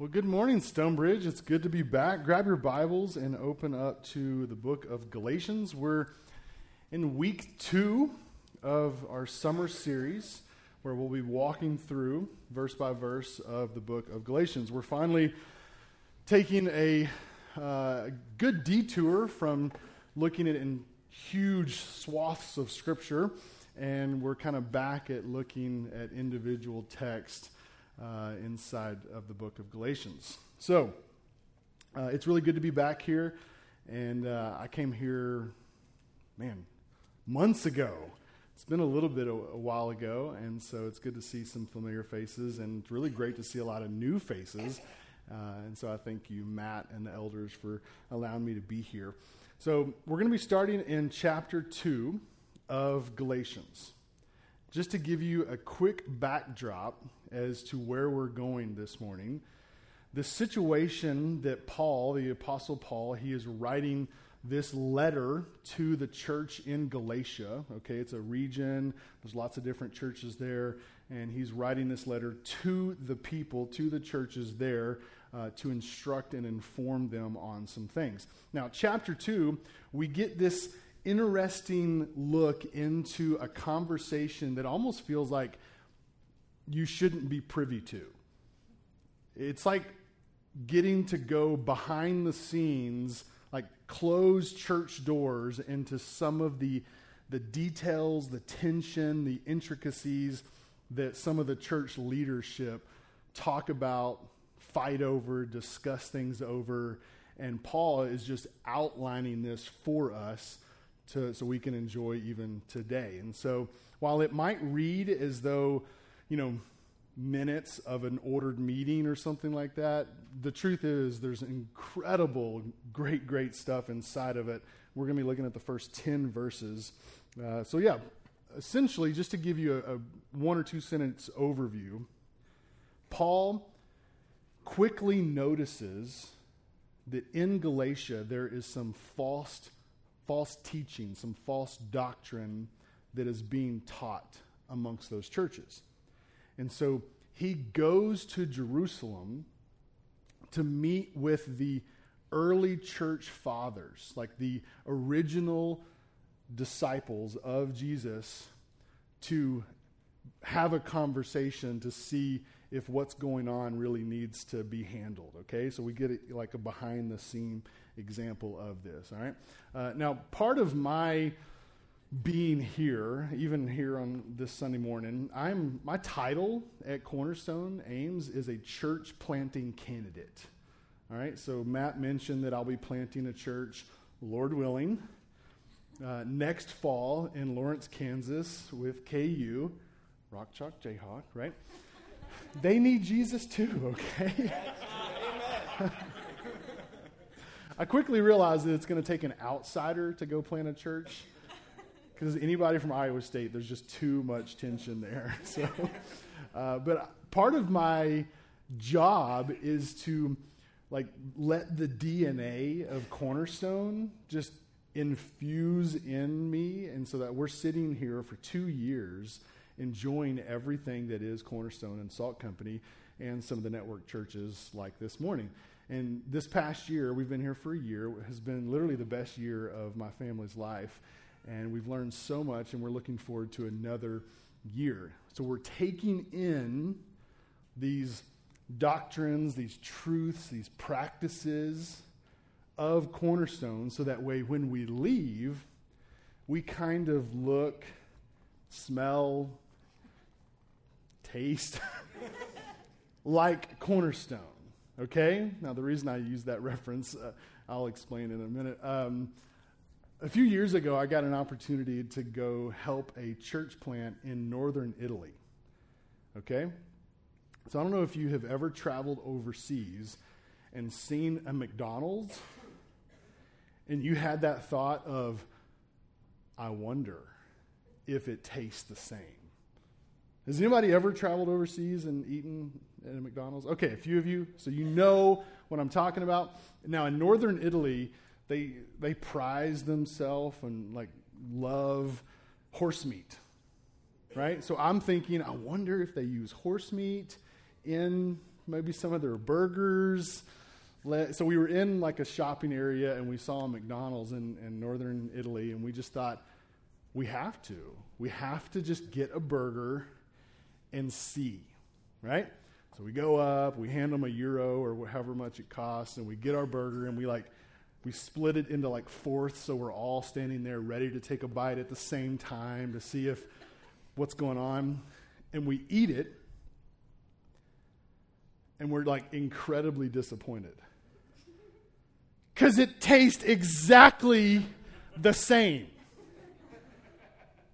Well, good morning, Stonebridge. It's good to be back. Grab your Bibles and open up to the book of Galatians. We're in week two of our summer series where we'll be walking through verse by verse of the book of Galatians. We're finally taking a uh, good detour from looking at in huge swaths of Scripture, and we're kind of back at looking at individual text uh, inside of the book of Galatians. So, uh, it's really good to be back here. And uh, I came here, man, months ago. It's been a little bit a, a, while ago, and so it's good to see some familiar faces, and it's really great to see a lot of new faces. Uh, and so I thank you, Matt, and the elders for allowing me to be here. So we're going to be starting in chapter 2 of Galatians. Just to give you a quick backdrop as to where we're going this morning, the situation that Paul, the Apostle Paul, he is writing this letter to the church in Galatia. Okay, it's a region, there's lots of different churches there, and he's writing this letter to the people, to the churches there, uh, to instruct and inform them on some things. Now, chapter 2, we get this interesting look into a conversation that almost feels like you shouldn't be privy to. It's like getting to go behind the scenes, like closed church doors, into some of the, the details, the tension, the intricacies that some of the church leadership talk about, fight over, discuss things over. And Paul is just outlining this for us to, so we can enjoy even today. And so while it might read as though, you know, minutes of an ordered meeting or something like that, the truth is there's incredible, great, great stuff inside of it. We're going to be looking at the first 10 verses. Uh, so, yeah, essentially, just to give you a, a one or two sentence overview, Paul quickly notices that in Galatia there is some false false teaching, some false doctrine that is being taught amongst those churches. And so he goes to Jerusalem to meet with the early church fathers, like the original disciples of Jesus, to have a conversation to see if what's going on really needs to be handled. Okay, so we get it like a behind the scene example of this. All right. Uh, now, part of my being here, even here on this Sunday morning, I'm my title at Cornerstone Ames is a church planting candidate. All right. So Matt mentioned that I'll be planting a church, Lord willing, uh, next fall in Lawrence, Kansas, with KU, Rock Chalk Jayhawk. Right. they need Jesus too. Okay. I quickly realized that it's going to take an outsider to go plant a church. Because anybody from Iowa State, there's just too much tension there. So, uh, but part of my job is to like let the DNA of Cornerstone just infuse in me, and so that we're sitting here for two years enjoying everything that is Cornerstone and Salt Company and some of the network churches like this morning. And this past year, we've been here for a year, has been literally the best year of my family's life. And we've learned so much, and we're looking forward to another year. So we're taking in these doctrines, these truths, these practices of Cornerstone so that way when we leave, we kind of look, smell, taste like Cornerstone. Okay? Now, the reason I use that reference, uh, I'll explain in a minute. Um, a few years ago, I got an opportunity to go help a church plant in northern Italy. Okay? So I don't know if you have ever traveled overseas and seen a McDonald's and you had that thought of, I wonder if it tastes the same. Has anybody ever traveled overseas and eaten at a McDonald's? Okay, a few of you, so you know what I'm talking about. Now, in northern Italy, they they prize themselves and like love horse meat, right? So I'm thinking, I wonder if they use horse meat in maybe some of their burgers. So we were in like a shopping area and we saw a McDonald's in, in northern Italy, and we just thought, we have to. We have to just get a burger and see, right? So we go up, we hand them a euro or however much it costs, and we get our burger and we like we split it into like fourths so we're all standing there ready to take a bite at the same time to see if what's going on. And we eat it, and we're like incredibly disappointed. Because it tastes exactly the same.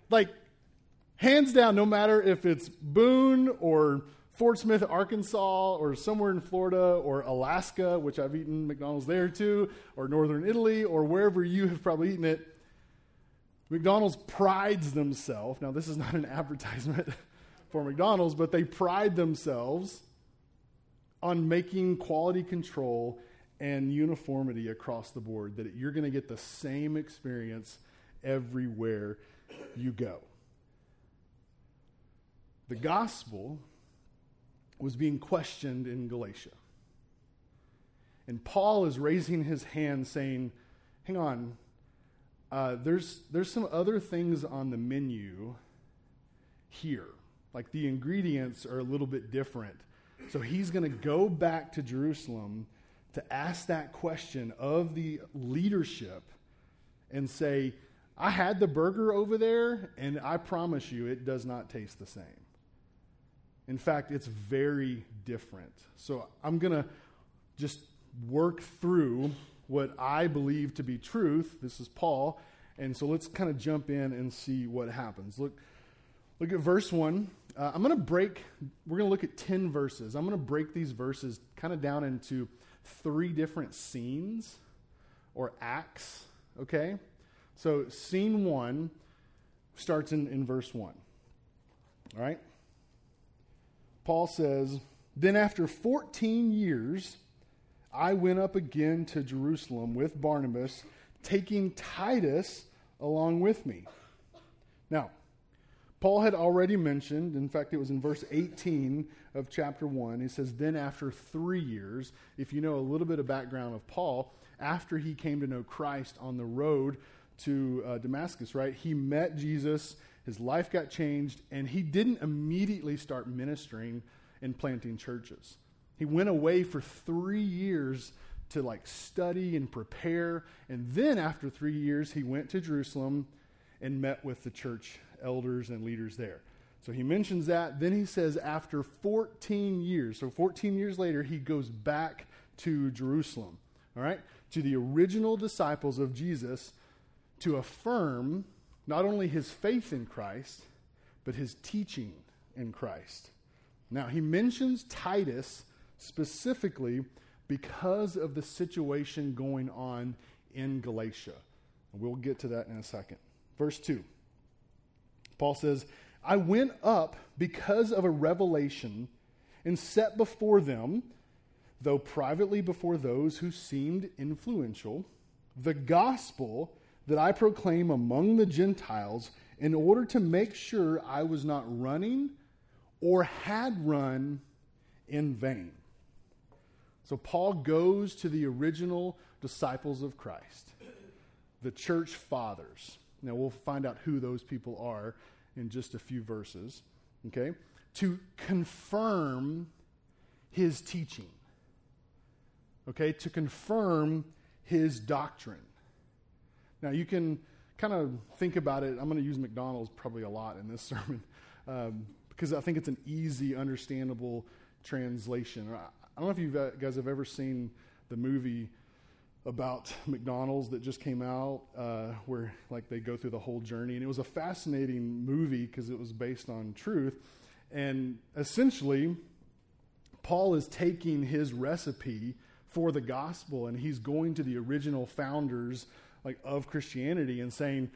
Like, hands down, no matter if it's Boone or Fort Smith, Arkansas, or somewhere in Florida or Alaska, which I've eaten McDonald's there too, or Northern Italy, or wherever you have probably eaten it, McDonald's prides themselves. Now, this is not an advertisement for McDonald's, but they pride themselves on making quality control and uniformity across the board, that you're going to get the same experience everywhere you go. The gospel was being questioned in Galatia. And Paul is raising his hand saying, Hang on, uh, there's, there's some other things on the menu here. Like the ingredients are a little bit different. So he's going to go back to Jerusalem to ask that question of the leadership and say, I had the burger over there, and I promise you it does not taste the same. In fact, it's very different. So I'm going to just work through what I believe to be truth. This is Paul. And so let's kind of jump in and see what happens. Look, look at verse 1. Uh, I'm going to break, we're going to look at 10 verses. I'm going to break these verses kind of down into three different scenes or acts, okay? So, scene one starts in, in verse 1. All right? Paul says, Then after 14 years, I went up again to Jerusalem with Barnabas, taking Titus along with me. Now, Paul had already mentioned, in fact, it was in verse 18 of chapter 1. He says, Then after three years, if you know a little bit of background of Paul, after he came to know Christ on the road to uh, Damascus, right, he met Jesus his life got changed, and he didn't immediately start ministering and planting churches. He went away for three years to like study and prepare. And then after three years, he went to Jerusalem and met with the church elders and leaders there. So he mentions that. Then he says, after 14 years, so 14 years later, he goes back to Jerusalem, all right, to the original disciples of Jesus to affirm not only his faith in Christ, but his teaching in Christ. Now, he mentions Titus specifically because of the situation going on in Galatia. We'll get to that in a second. Verse 2. Paul says, I went up because of a revelation and set before them, though privately before those who seemed influential, the gospel that I proclaim among the Gentiles in order to make sure I was not running or had run in vain. So Paul goes to the original disciples of Christ, the church fathers. Now we'll find out who those people are in just a few verses, okay? To confirm his teaching, okay? To confirm his doctrine. Now, you can kind of think about it. I'm going to use McDonald's probably a lot in this sermon um, because I think it's an easy, understandable translation. I don't know if you guys have ever seen the movie about McDonald's that just came out, uh, where like they go through the whole journey, and it was a fascinating movie because it was based on truth, and essentially, Paul is taking his recipe for the gospel, and he's going to the original founders like of Christianity and saying,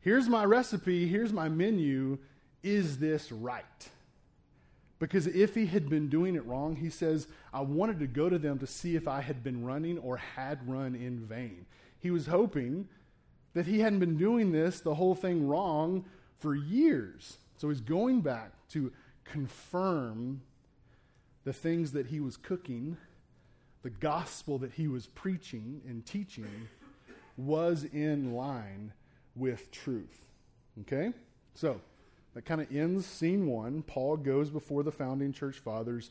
"Here's my recipe, here's my menu, is this right?" Because if he had been doing it wrong, he says, I wanted to go to them to see if I had been running or had run in vain. He was hoping that he hadn't been doing this, the whole thing wrong, for years. So he's going back to confirm the things that he was cooking, the gospel that he was preaching and teaching, was in line with truth. Okay? So, that kind of ends scene one. Paul goes before the founding church fathers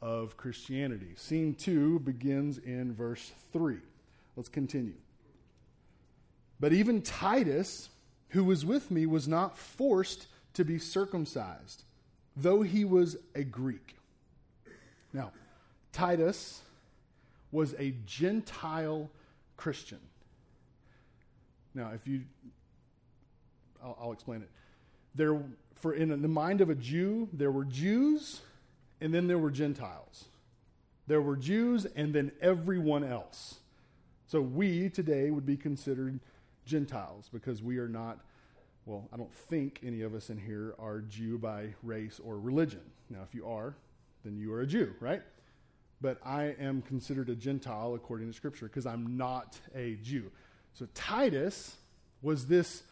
of Christianity. Scene two begins in verse three. Let's continue. But even Titus, who was with me, was not forced to be circumcised, though he was a Greek. Now, Titus was a Gentile Christian. Now, if you, I'll, I'll explain it. There, for in the mind of a Jew, there were Jews, and then there were Gentiles. There were Jews, and then everyone else. So we today would be considered Gentiles because we are not, well, I don't think any of us in here are Jew by race or religion. Now, if you are, then you are a Jew, right? But I am considered a Gentile according to Scripture because I'm not a Jew. So Titus was this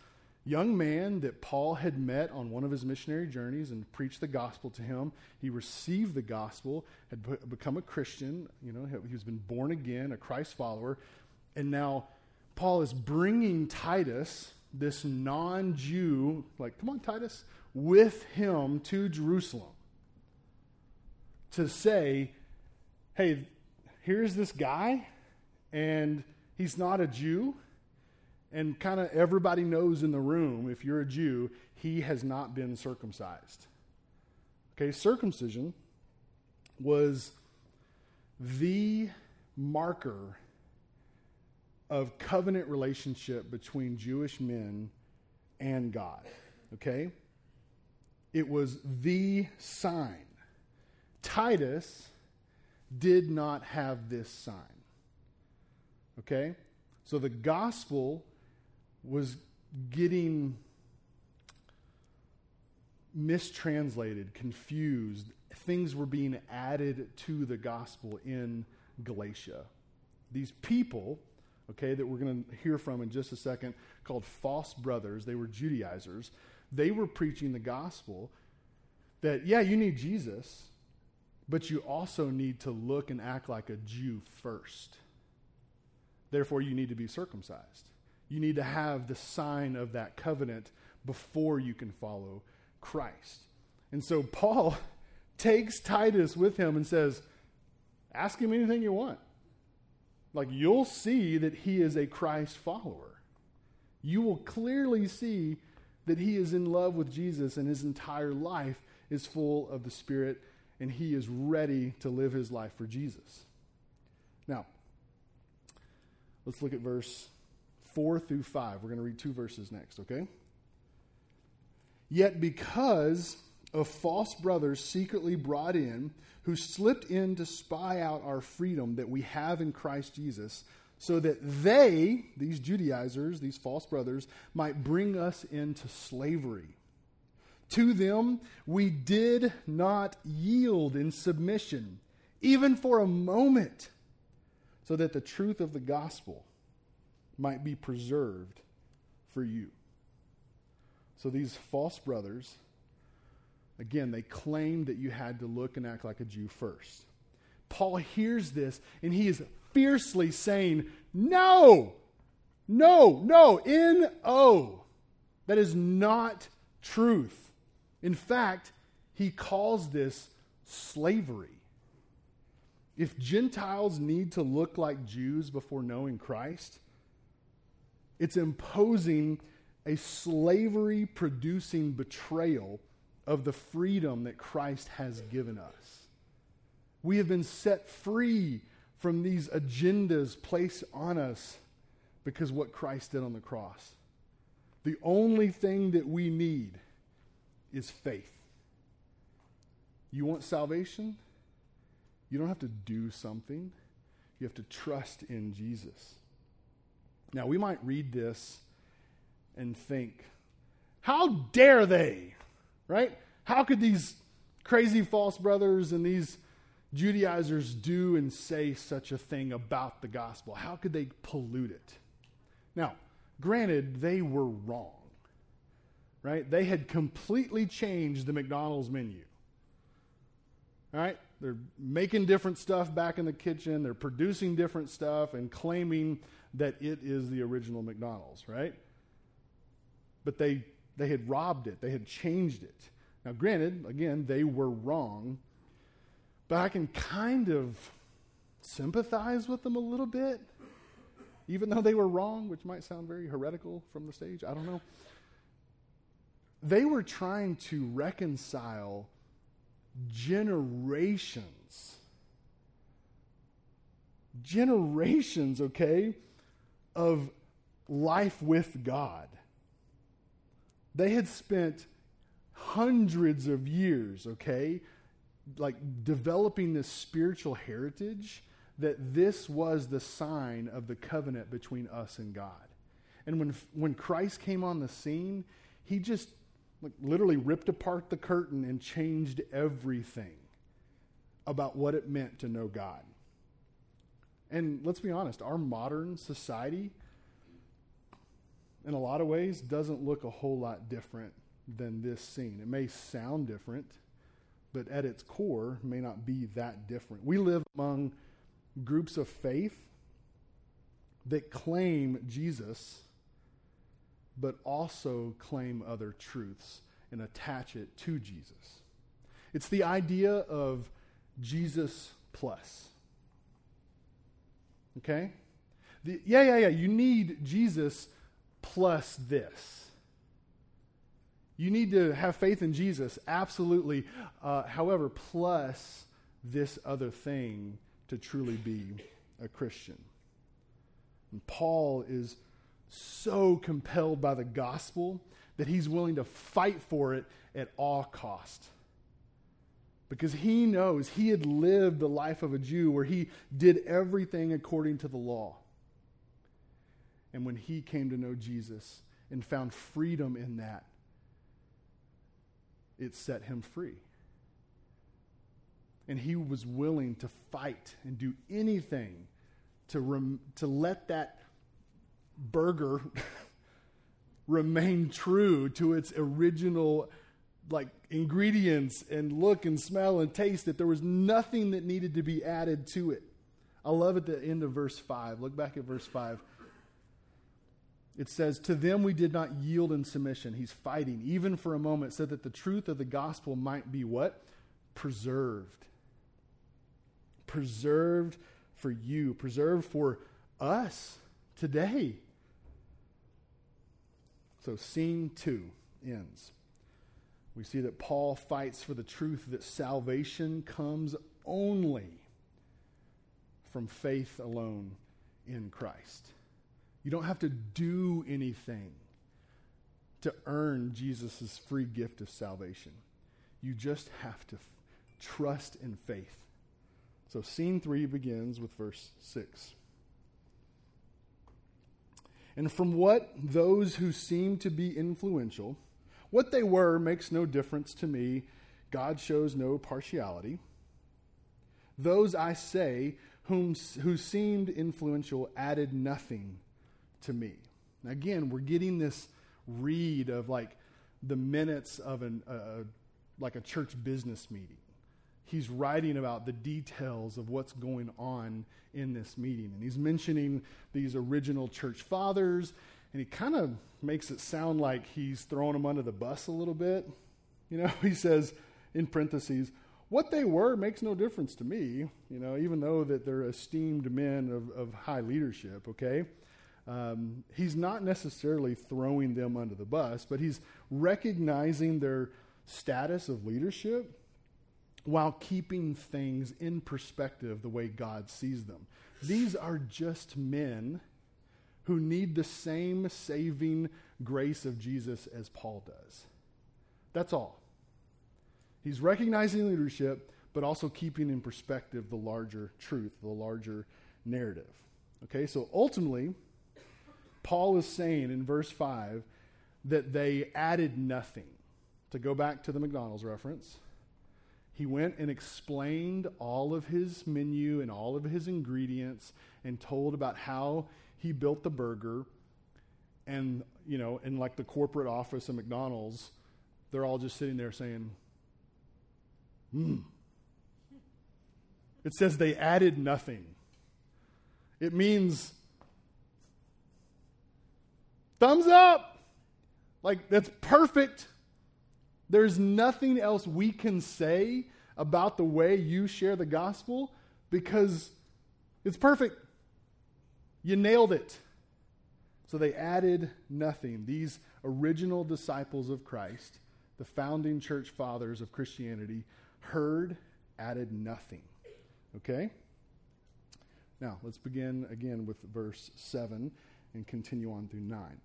young man that Paul had met on one of his missionary journeys and preached the gospel to him. He received the gospel, had become a Christian, you know, he's been born again, a Christ follower, and now Paul is bringing Titus, this non Jew, like, come on, Titus, with him to Jerusalem to say, hey, here's this guy, and he's not a Jew. And kind of everybody knows in the room, if you're a Jew, he has not been circumcised. Okay, circumcision was the marker of covenant relationship between Jewish men and God. Okay? It was the sign. Titus did not have this sign. Okay? So the gospel was getting mistranslated, confused. Things were being added to the gospel in Galatia. These people okay, that we're going to hear from in just a second, called false brothers. They were Judaizers. They were preaching the gospel that, yeah, you need Jesus, but you also need to look and act like a Jew first. Therefore, you need to be circumcised. You need to have the sign of that covenant before you can follow Christ. And so Paul takes Titus with him and says, Ask him anything you want. Like you'll see that he is a Christ follower. You will clearly see that he is in love with Jesus and his entire life is full of the Spirit and he is ready to live his life for Jesus. Now, let's look at verse 4 through 5. We're going to read two verses next, okay? Yet because of false brothers secretly brought in who slipped in to spy out our freedom that we have in Christ Jesus, so that they, these Judaizers, these false brothers, might bring us into slavery. To them we did not yield in submission, even for a moment, so that the truth of the gospel might be preserved for you. So these false brothers Again, they claimed that you had to look and act like a Jew first. Paul hears this and he is fiercely saying, No, no, no, N O. That is not truth. In fact, he calls this slavery. If Gentiles need to look like Jews before knowing Christ, it's imposing a slavery producing betrayal of the freedom that Christ has given us. We have been set free from these agendas placed on us because what Christ did on the cross. The only thing that we need is faith. You want salvation? You don't have to do something. You have to trust in Jesus. Now, we might read this and think, how dare they? right? How could these crazy false brothers and these Judaizers do and say such a thing about the gospel? How could they pollute it? Now, granted, they were wrong, right? They had completely changed the McDonald's menu. All right? they're making different stuff back in the kitchen, they're producing different stuff and claiming that it is the original McDonald's, right? But they they had robbed it, they had changed it. Now, granted, again, they were wrong, but I can kind of sympathize with them a little bit, even though they were wrong, which might sound very heretical from the stage. I don't know. They were trying to reconcile generations, generations, okay, of life with God. They had spent hundreds of years, okay, like developing this spiritual heritage that this was the sign of the covenant between us and God. And when, when Christ came on the scene, he just like, literally ripped apart the curtain and changed everything about what it meant to know God. And let's be honest, our modern society, in a lot of ways, doesn't look a whole lot different than this scene. It may sound different, but at its core, may not be that different. We live among groups of faith that claim Jesus, but also claim other truths and attach it to Jesus. It's the idea of Jesus plus. Okay? The, yeah, yeah, yeah. You need Jesus plus this. You need to have faith in Jesus, absolutely. Uh, however, plus this other thing to truly be a Christian. And Paul is so compelled by the gospel that he's willing to fight for it at all cost. Because he knows he had lived the life of a Jew where he did everything according to the law. And when he came to know Jesus and found freedom in that, it set him free. And he was willing to fight and do anything to, rem- to let that burger remain true to its original like ingredients and look and smell and taste that there was nothing that needed to be added to it. I love at the end of verse 5. Look back at verse 5. It says, To them we did not yield in submission. He's fighting, even for a moment, so that the truth of the gospel might be what? Preserved. Preserved for you, preserved for us today. So, scene two ends. We see that Paul fights for the truth that salvation comes only from faith alone in Christ. You don't have to do anything to earn Jesus' free gift of salvation. You just have to f- trust in faith. So, scene three begins with verse 6. And from what those who seem to be influential, what they were makes no difference to me. God shows no partiality. Those I say, whom, who seemed influential, added nothing to me. Again, we're getting this read of like the minutes of an, uh, like a church business meeting he's writing about the details of what's going on in this meeting. And he's mentioning these original church fathers, and he kind of makes it sound like he's throwing them under the bus a little bit. You know, he says in parentheses, what they were makes no difference to me, you know, even though that they're esteemed men of, of high leadership, okay? Um, he's not necessarily throwing them under the bus, but he's recognizing their status of leadership while keeping things in perspective the way God sees them. These are just men who need the same saving grace of Jesus as Paul does. That's all. He's recognizing leadership, but also keeping in perspective the larger truth, the larger narrative. Okay, so ultimately, Paul is saying in verse 5 that they added nothing. To go back to the McDonald's reference, he went and explained all of his menu and all of his ingredients and told about how he built the burger. And, you know, in like the corporate office of McDonald's, they're all just sitting there saying, hmm. It says they added nothing. It means thumbs up. Like, that's perfect. There's nothing else we can say about the way you share the gospel because it's perfect. You nailed it. So they added nothing. These original disciples of Christ, the founding church fathers of Christianity, heard, added nothing. Okay? Now, let's begin again with verse 7 and continue on through 9.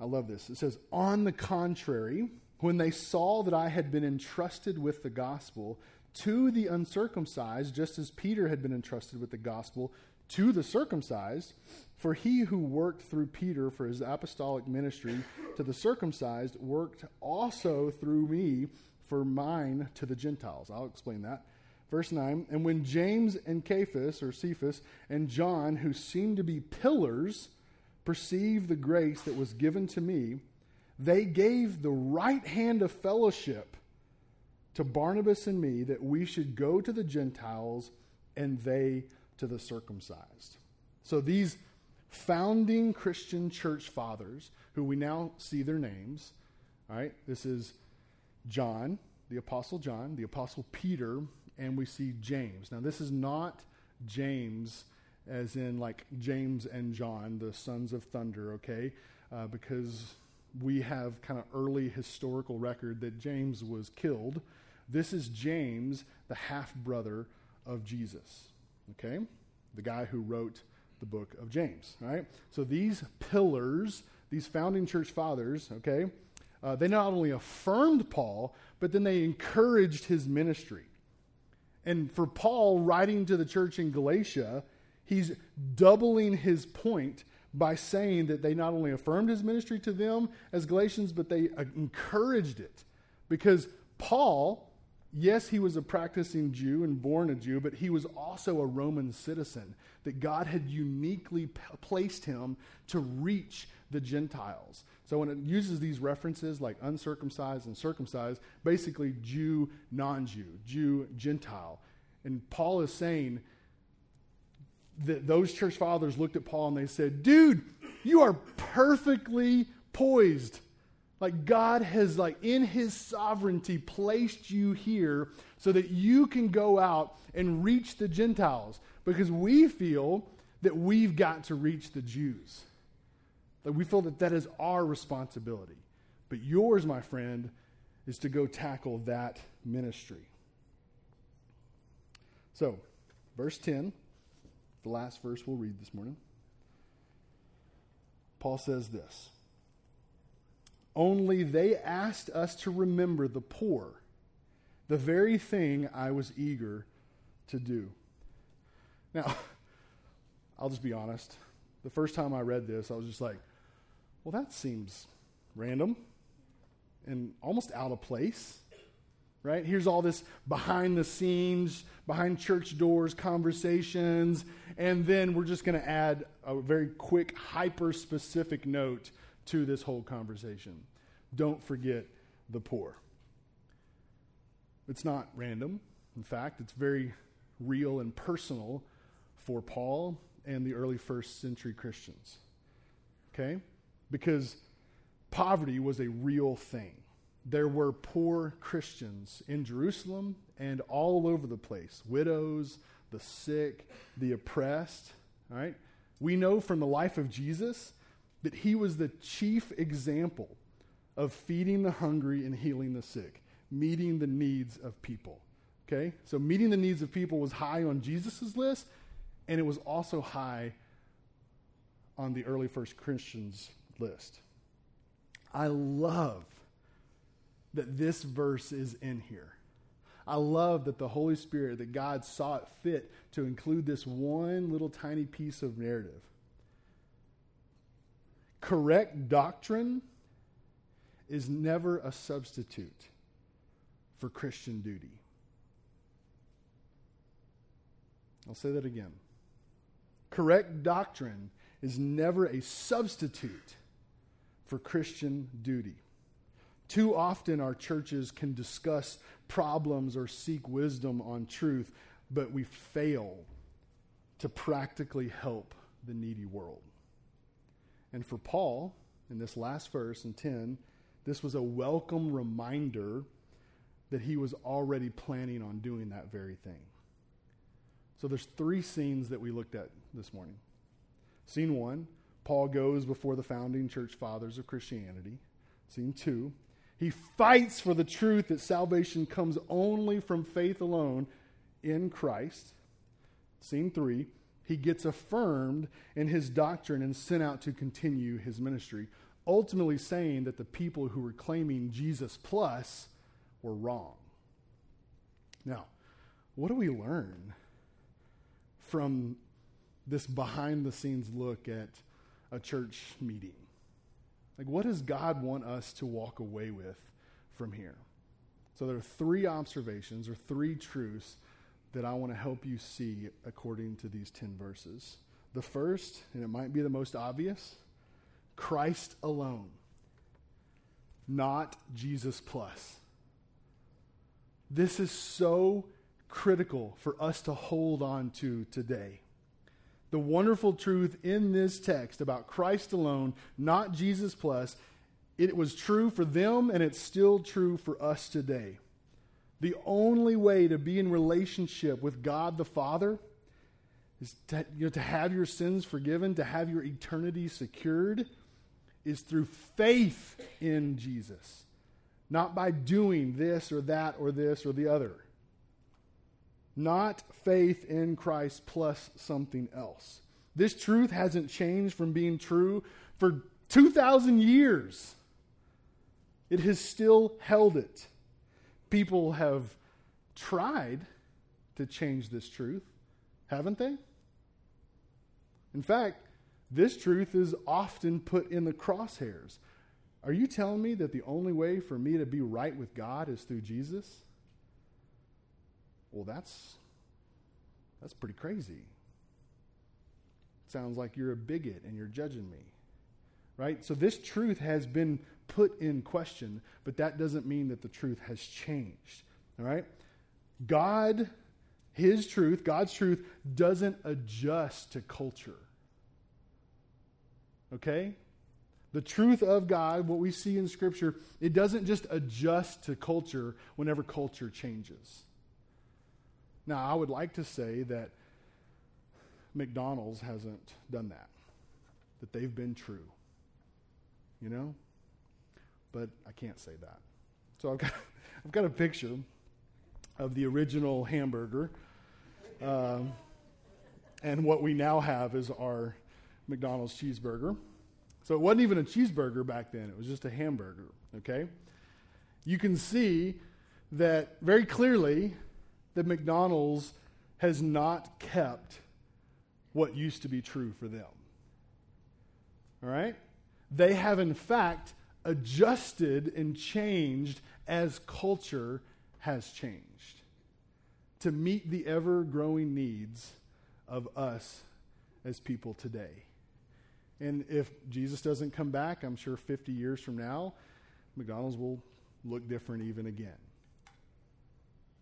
I love this. It says, On the contrary, when they saw that I had been entrusted with the gospel to the uncircumcised, just as Peter had been entrusted with the gospel to the circumcised, for he who worked through Peter for his apostolic ministry to the circumcised worked also through me for mine to the Gentiles. I'll explain that. Verse 9 And when James and Cephas, or Cephas, and John, who seemed to be pillars, perceived the grace that was given to me, they gave the right hand of fellowship to Barnabas and me that we should go to the Gentiles and they to the circumcised. So these founding Christian church fathers, who we now see their names, all right, this is John, the Apostle John, the Apostle Peter, and we see James. Now, this is not James as in like James and John, the sons of thunder, okay? Uh, because we have kind of early historical record that James was killed. This is James, the half brother of Jesus, okay? The guy who wrote the book of James, right? So these pillars, these founding church fathers, okay, uh, they not only affirmed Paul, but then they encouraged his ministry. And for Paul writing to the church in Galatia, he's doubling his point by saying that they not only affirmed his ministry to them as Galatians, but they encouraged it. Because Paul, yes, he was a practicing Jew and born a Jew, but he was also a Roman citizen, that God had uniquely p- placed him to reach the Gentiles. So when it uses these references like uncircumcised and circumcised, basically Jew, non Jew, Jew, Gentile. And Paul is saying, that those church fathers looked at Paul and they said, Dude, you are perfectly poised. Like God has, like in his sovereignty, placed you here so that you can go out and reach the Gentiles. Because we feel that we've got to reach the Jews. Like we feel that that is our responsibility. But yours, my friend, is to go tackle that ministry. So, verse 10 the last verse we'll read this morning. Paul says this Only they asked us to remember the poor, the very thing I was eager to do. Now, I'll just be honest. The first time I read this, I was just like, well, that seems random and almost out of place right? Here's all this behind the scenes, behind church doors conversations, and then we're just going to add a very quick, hyper specific note to this whole conversation. Don't forget the poor. It's not random. In fact, it's very real and personal for Paul and the early first century Christians. Okay? Because poverty was a real thing there were poor Christians in Jerusalem and all over the place widows, the sick, the oppressed. All right? We know from the life of Jesus that he was the chief example of feeding the hungry and healing the sick, meeting the needs of people. Okay? So, meeting the needs of people was high on Jesus' list, and it was also high on the early first Christians' list. I love that this verse is in here. I love that the Holy Spirit, that God saw it fit to include this one little tiny piece of narrative. Correct doctrine is never a substitute for Christian duty. I'll say that again. Correct doctrine is never a substitute for Christian duty. Too often, our churches can discuss problems or seek wisdom on truth, but we fail to practically help the needy world. And for Paul, in this last verse in 10, this was a welcome reminder that he was already planning on doing that very thing. So there's three scenes that we looked at this morning. Scene one, Paul goes before the founding church fathers of Christianity. Scene two, he fights for the truth that salvation comes only from faith alone in Christ. Scene three, he gets affirmed in his doctrine and sent out to continue his ministry, ultimately saying that the people who were claiming Jesus plus were wrong. Now, what do we learn from this behind the scenes look at a church meeting? Like, what does God want us to walk away with from here? So, there are three observations or three truths that I want to help you see according to these 10 verses. The first, and it might be the most obvious Christ alone, not Jesus plus. This is so critical for us to hold on to today. The wonderful truth in this text about Christ alone, not Jesus plus, it was true for them and it's still true for us today. The only way to be in relationship with God the Father is to, you know, to have your sins forgiven, to have your eternity secured, is through faith in Jesus, not by doing this or that or this or the other. Not faith in Christ plus something else. This truth hasn't changed from being true for 2,000 years. It has still held it. People have tried to change this truth, haven't they? In fact, this truth is often put in the crosshairs. Are you telling me that the only way for me to be right with God is through Jesus? Well, that's that's pretty crazy. Sounds like you're a bigot and you're judging me. Right? So this truth has been put in question, but that doesn't mean that the truth has changed. All right? God, His truth, God's truth, doesn't adjust to culture. Okay? The truth of God, what we see in Scripture, it doesn't just adjust to culture whenever culture changes. Now, I would like to say that McDonald's hasn't done that, that they've been true. You know? but I can't say that. So I've got, I've got a picture of the original hamburger. Um, and what we now have is our McDonald's cheeseburger. So it wasn't even a cheeseburger back then, it was just a hamburger, okay? You can see that very clearly that McDonald's has not kept what used to be true for them. All right? They have, in fact, adjusted and changed as culture has changed to meet the ever growing needs of us as people today. And if Jesus doesn't come back, I'm sure 50 years from now, McDonald's will look different even again.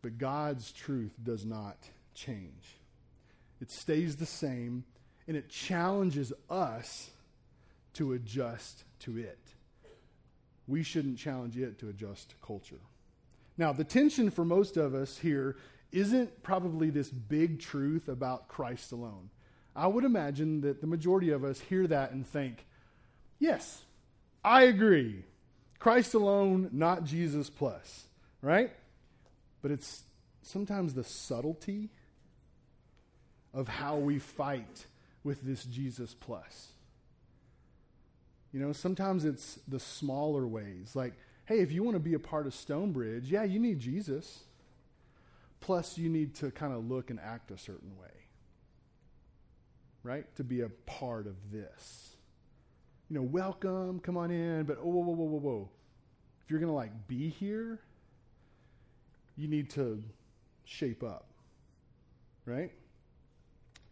But God's truth does not change, it stays the same, and it challenges us to adjust to it we shouldn't challenge it to adjust to culture. Now, the tension for most of us here isn't probably this big truth about Christ alone. I would imagine that the majority of us hear that and think, yes, I agree. Christ alone, not Jesus plus, right? But it's sometimes the subtlety of how we fight with this Jesus plus. You know, sometimes it's the smaller ways. Like, hey, if you want to be a part of Stonebridge, yeah, you need Jesus. Plus, you need to kind of look and act a certain way, right? To be a part of this. You know, welcome, come on in, but oh, whoa, whoa, whoa, whoa, whoa. If you're going to like be here, you need to shape up, right?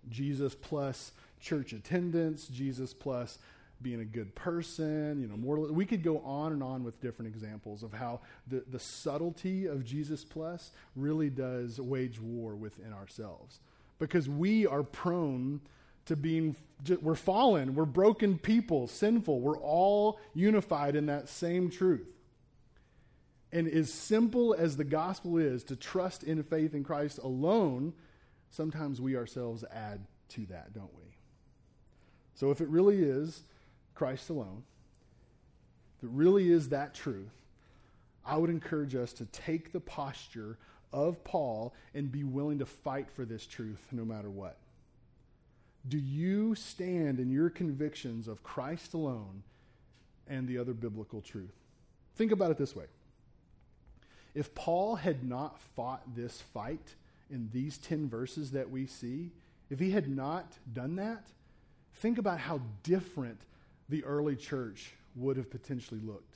Jesus plus church attendance, Jesus plus being a good person, you know, more. We could go on and on with different examples of how the, the subtlety of Jesus Plus really does wage war within ourselves. Because we are prone to being, we're fallen, we're broken people, sinful. We're all unified in that same truth. And as simple as the gospel is to trust in faith in Christ alone, sometimes we ourselves add to that, don't we? So if it really is Christ alone, it really is that truth, I would encourage us to take the posture of Paul and be willing to fight for this truth no matter what. Do you stand in your convictions of Christ alone and the other biblical truth? Think about it this way. If Paul had not fought this fight in these 10 verses that we see, if he had not done that, think about how different the early church would have potentially looked.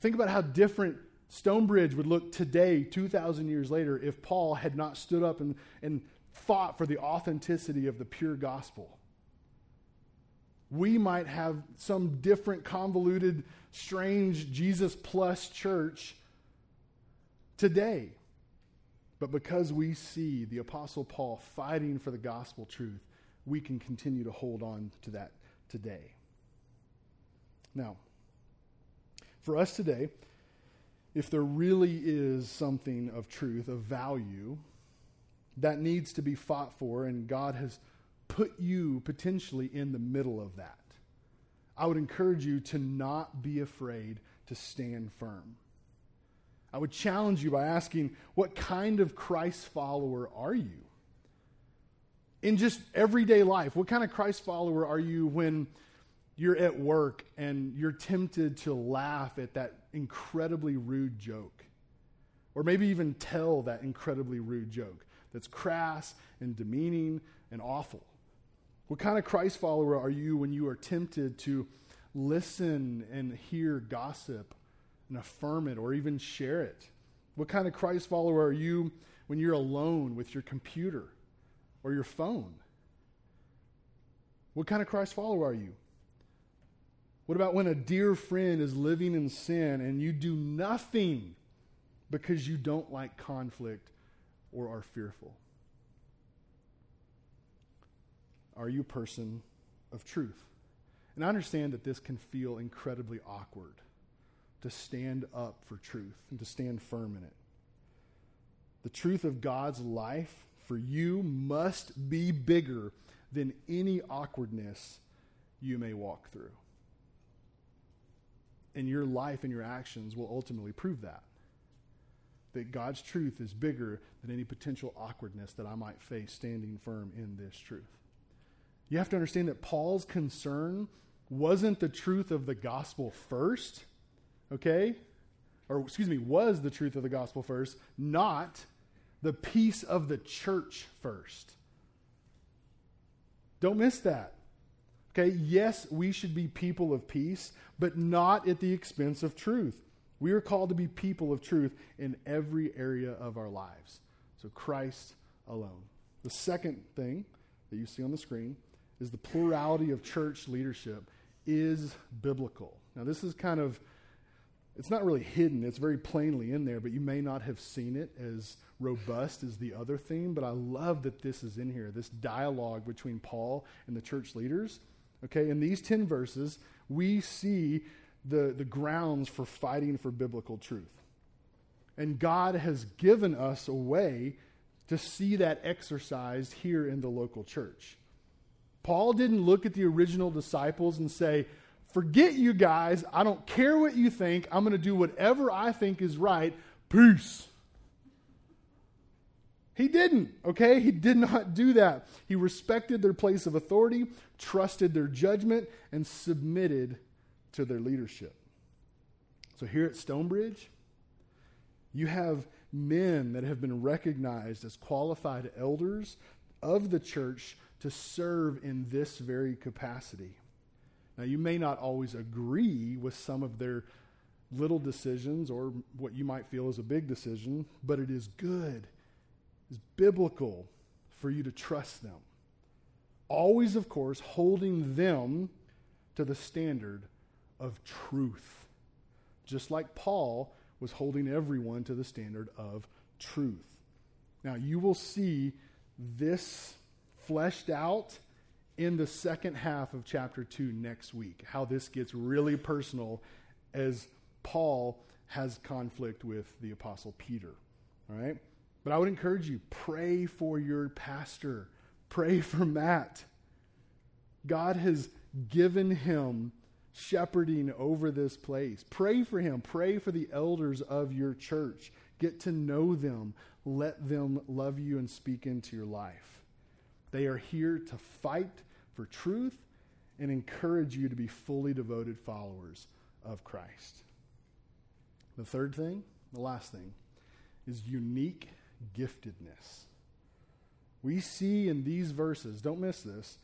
Think about how different Stonebridge would look today, 2,000 years later, if Paul had not stood up and, and fought for the authenticity of the pure gospel. We might have some different, convoluted, strange Jesus plus church today. But because we see the Apostle Paul fighting for the gospel truth, we can continue to hold on to that today. Now, for us today, if there really is something of truth, of value, that needs to be fought for, and God has put you potentially in the middle of that. I would encourage you to not be afraid to stand firm. I would challenge you by asking, what kind of Christ follower are you? In just everyday life, what kind of Christ follower are you when you're at work and you're tempted to laugh at that incredibly rude joke? Or maybe even tell that incredibly rude joke that's crass and demeaning and awful? What kind of Christ follower are you when you are tempted to listen and hear gossip and affirm it or even share it? What kind of Christ follower are you when you're alone with your computer or your phone? What kind of Christ follower are you? What about when a dear friend is living in sin and you do nothing because you don't like conflict or are fearful? Are you a person of truth? And I understand that this can feel incredibly awkward to stand up for truth and to stand firm in it. The truth of God's life for you must be bigger than any awkwardness you may walk through. And your life and your actions will ultimately prove that that God's truth is bigger than any potential awkwardness that I might face standing firm in this truth. You have to understand that Paul's concern wasn't the truth of the gospel first, okay? Or, excuse me, was the truth of the gospel first, not the peace of the church first. Don't miss that. Okay, yes, we should be people of peace, but not at the expense of truth. We are called to be people of truth in every area of our lives. So Christ alone. The second thing that you see on the screen is the plurality of church leadership is biblical. Now, this is kind of, it's not really hidden, it's very plainly in there, but you may not have seen it as robust as the other theme. But I love that this is in here, this dialogue between Paul and the church leaders. Okay, in these 10 verses, we see the, the grounds for fighting for biblical truth. And God has given us a way to see that exercised here in the local church. Paul didn't look at the original disciples and say, Forget you guys. I don't care what you think. I'm going to do whatever I think is right. Peace. He didn't, okay? He did not do that. He respected their place of authority, trusted their judgment, and submitted to their leadership. So here at Stonebridge, you have men that have been recognized as qualified elders of the church to serve in this very capacity. Now, you may not always agree with some of their little decisions or what you might feel is a big decision, but it is good, it's biblical for you to trust them. Always, of course, holding them to the standard of truth. Just like Paul was holding everyone to the standard of truth. Now, you will see this fleshed out in the second half of chapter 2 next week, how this gets really personal as Paul has conflict with the Apostle Peter. All right? But I would encourage you pray for your pastor, pray for Matt. God has given him shepherding over this place. Pray for him. Pray for the elders of your church. Get to know them. Let them love you and speak into your life. They are here to fight for truth and encourage you to be fully devoted followers of Christ. The third thing, the last thing, is unique giftedness. We see in these verses, don't miss this,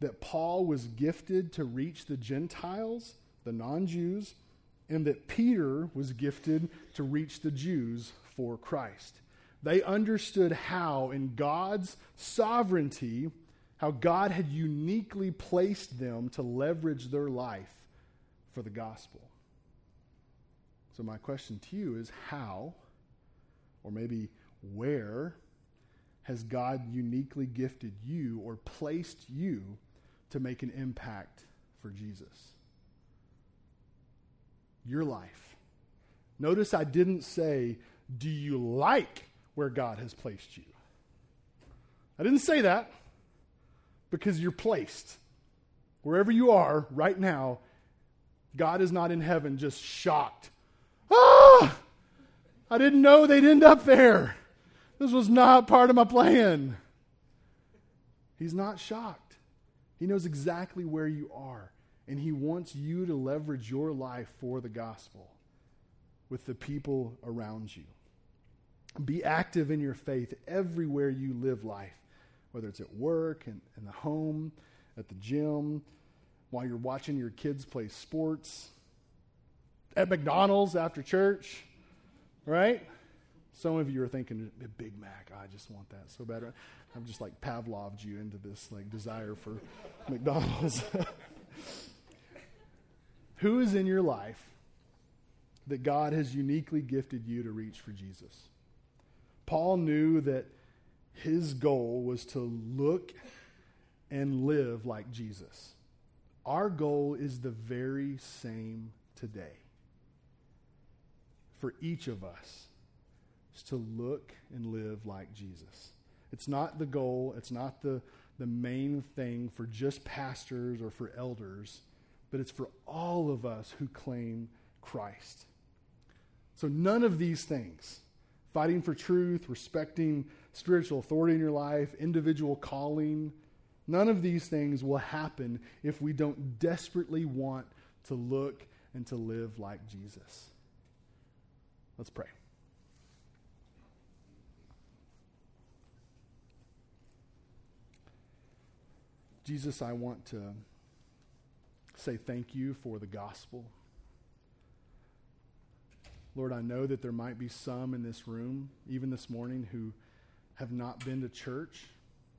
that Paul was gifted to reach the Gentiles, the non Jews, and that Peter was gifted to reach the Jews for Christ. They understood how, in God's sovereignty, how God had uniquely placed them to leverage their life for the gospel. So, my question to you is how, or maybe where, has God uniquely gifted you or placed you to make an impact for Jesus? Your life. Notice I didn't say, Do you like where God has placed you? I didn't say that because you're placed. Wherever you are right now, God is not in heaven just shocked. Ah! I didn't know they'd end up there. This was not part of my plan. He's not shocked. He knows exactly where you are, and He wants you to leverage your life for the gospel with the people around you. Be active in your faith everywhere you live life, whether it's at work, in, in the home, at the gym, while you're watching your kids play sports, at McDonald's after church, right? Some of you are thinking, Big Mac, I just want that so bad. I'm just like Pavloved you into this like desire for McDonald's. Who is in your life that God has uniquely gifted you to reach for Jesus? Paul knew that his goal was to look and live like Jesus. Our goal is the very same today. For each of us is to look and live like Jesus. It's not the goal, it's not the, the main thing for just pastors or for elders, but it's for all of us who claim Christ. So none of these things fighting for truth, respecting spiritual authority in your life, individual calling none of these things will happen if we don't desperately want to look and to live like Jesus. Let's pray. Jesus, I want to say thank you for the gospel. Lord, I know that there might be some in this room, even this morning, who have not been to church,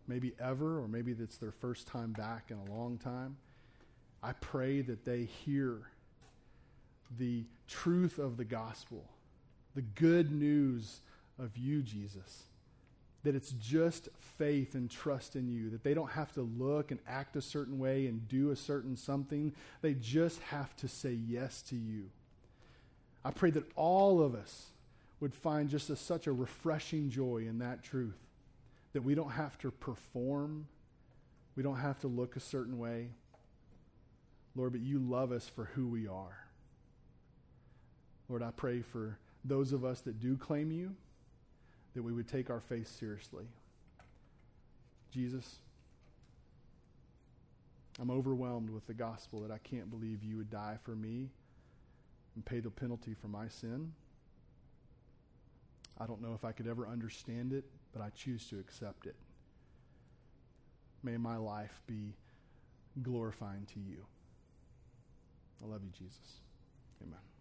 maybe ever, or maybe it's their first time back in a long time. I pray that they hear the truth of the gospel, the good news of you, Jesus that it's just faith and trust in you, that they don't have to look and act a certain way and do a certain something. They just have to say yes to you. I pray that all of us would find just a, such a refreshing joy in that truth, that we don't have to perform, we don't have to look a certain way. Lord, but you love us for who we are. Lord, I pray for those of us that do claim you that we would take our faith seriously. Jesus, I'm overwhelmed with the gospel that I can't believe you would die for me and pay the penalty for my sin. I don't know if I could ever understand it, but I choose to accept it. May my life be glorifying to you. I love you, Jesus. Amen.